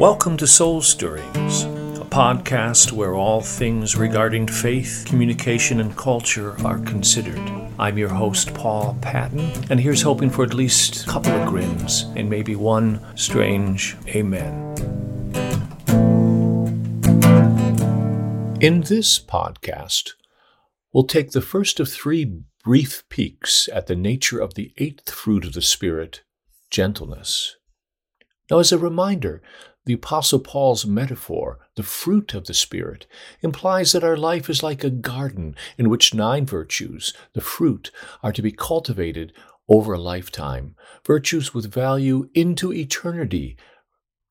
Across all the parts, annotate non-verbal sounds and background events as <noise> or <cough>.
Welcome to Soul Stirrings, a podcast where all things regarding faith, communication, and culture are considered. I'm your host, Paul Patton, and here's hoping for at least a couple of grins and maybe one strange amen. In this podcast, we'll take the first of three brief peeks at the nature of the eighth fruit of the Spirit, gentleness. Now, as a reminder, the Apostle Paul's metaphor, the fruit of the Spirit, implies that our life is like a garden in which nine virtues, the fruit, are to be cultivated over a lifetime, virtues with value into eternity,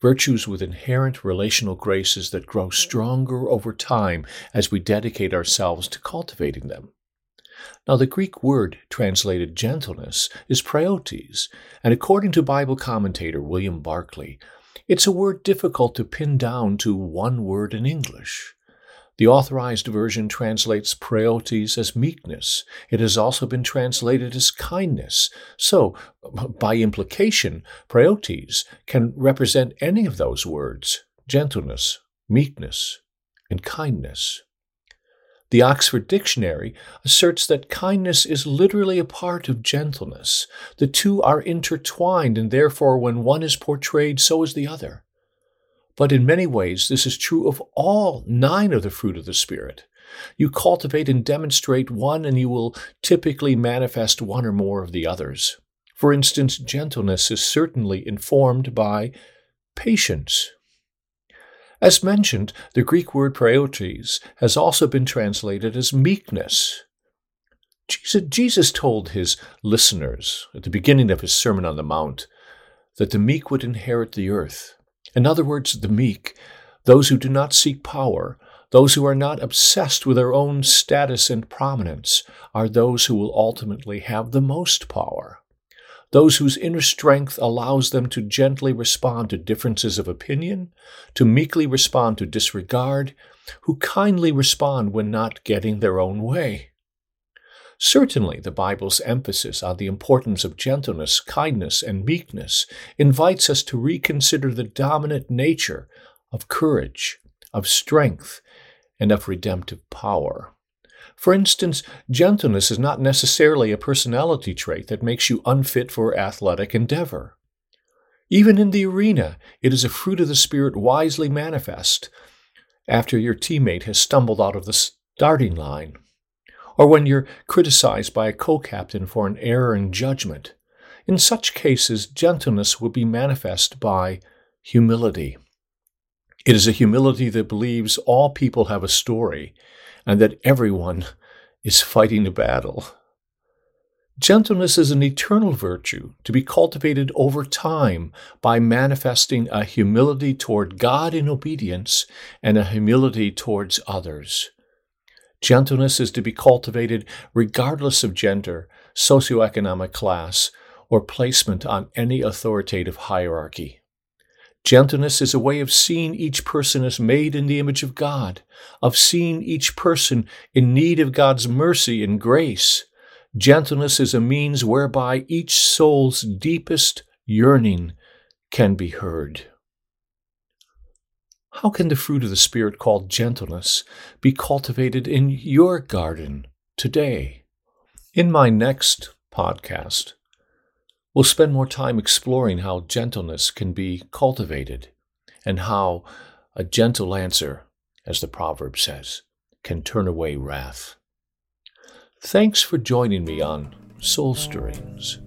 virtues with inherent relational graces that grow stronger over time as we dedicate ourselves to cultivating them. Now, the Greek word translated gentleness is praotes, and according to Bible commentator William Barclay, it's a word difficult to pin down to one word in English. The authorized version translates praotes as meekness. It has also been translated as kindness. So, <laughs> by implication, praotes can represent any of those words gentleness, meekness, and kindness. The Oxford Dictionary asserts that kindness is literally a part of gentleness. The two are intertwined, and therefore, when one is portrayed, so is the other. But in many ways, this is true of all nine of the fruit of the Spirit. You cultivate and demonstrate one, and you will typically manifest one or more of the others. For instance, gentleness is certainly informed by patience. As mentioned, the Greek word praotes has also been translated as meekness. Jesus told his listeners at the beginning of his Sermon on the Mount that the meek would inherit the earth. In other words, the meek, those who do not seek power, those who are not obsessed with their own status and prominence, are those who will ultimately have the most power those whose inner strength allows them to gently respond to differences of opinion, to meekly respond to disregard, who kindly respond when not getting their own way. Certainly, the Bible's emphasis on the importance of gentleness, kindness, and meekness invites us to reconsider the dominant nature of courage, of strength, and of redemptive power. For instance, gentleness is not necessarily a personality trait that makes you unfit for athletic endeavor. Even in the arena, it is a fruit of the Spirit wisely manifest after your teammate has stumbled out of the starting line, or when you're criticized by a co captain for an error in judgment. In such cases, gentleness will be manifest by humility. It is a humility that believes all people have a story and that everyone is fighting a battle. Gentleness is an eternal virtue to be cultivated over time by manifesting a humility toward God in obedience and a humility towards others. Gentleness is to be cultivated regardless of gender, socioeconomic class, or placement on any authoritative hierarchy. Gentleness is a way of seeing each person as made in the image of God, of seeing each person in need of God's mercy and grace. Gentleness is a means whereby each soul's deepest yearning can be heard. How can the fruit of the Spirit called gentleness be cultivated in your garden today? In my next podcast, We'll spend more time exploring how gentleness can be cultivated and how a gentle answer, as the proverb says, can turn away wrath. Thanks for joining me on Soul Stirrings.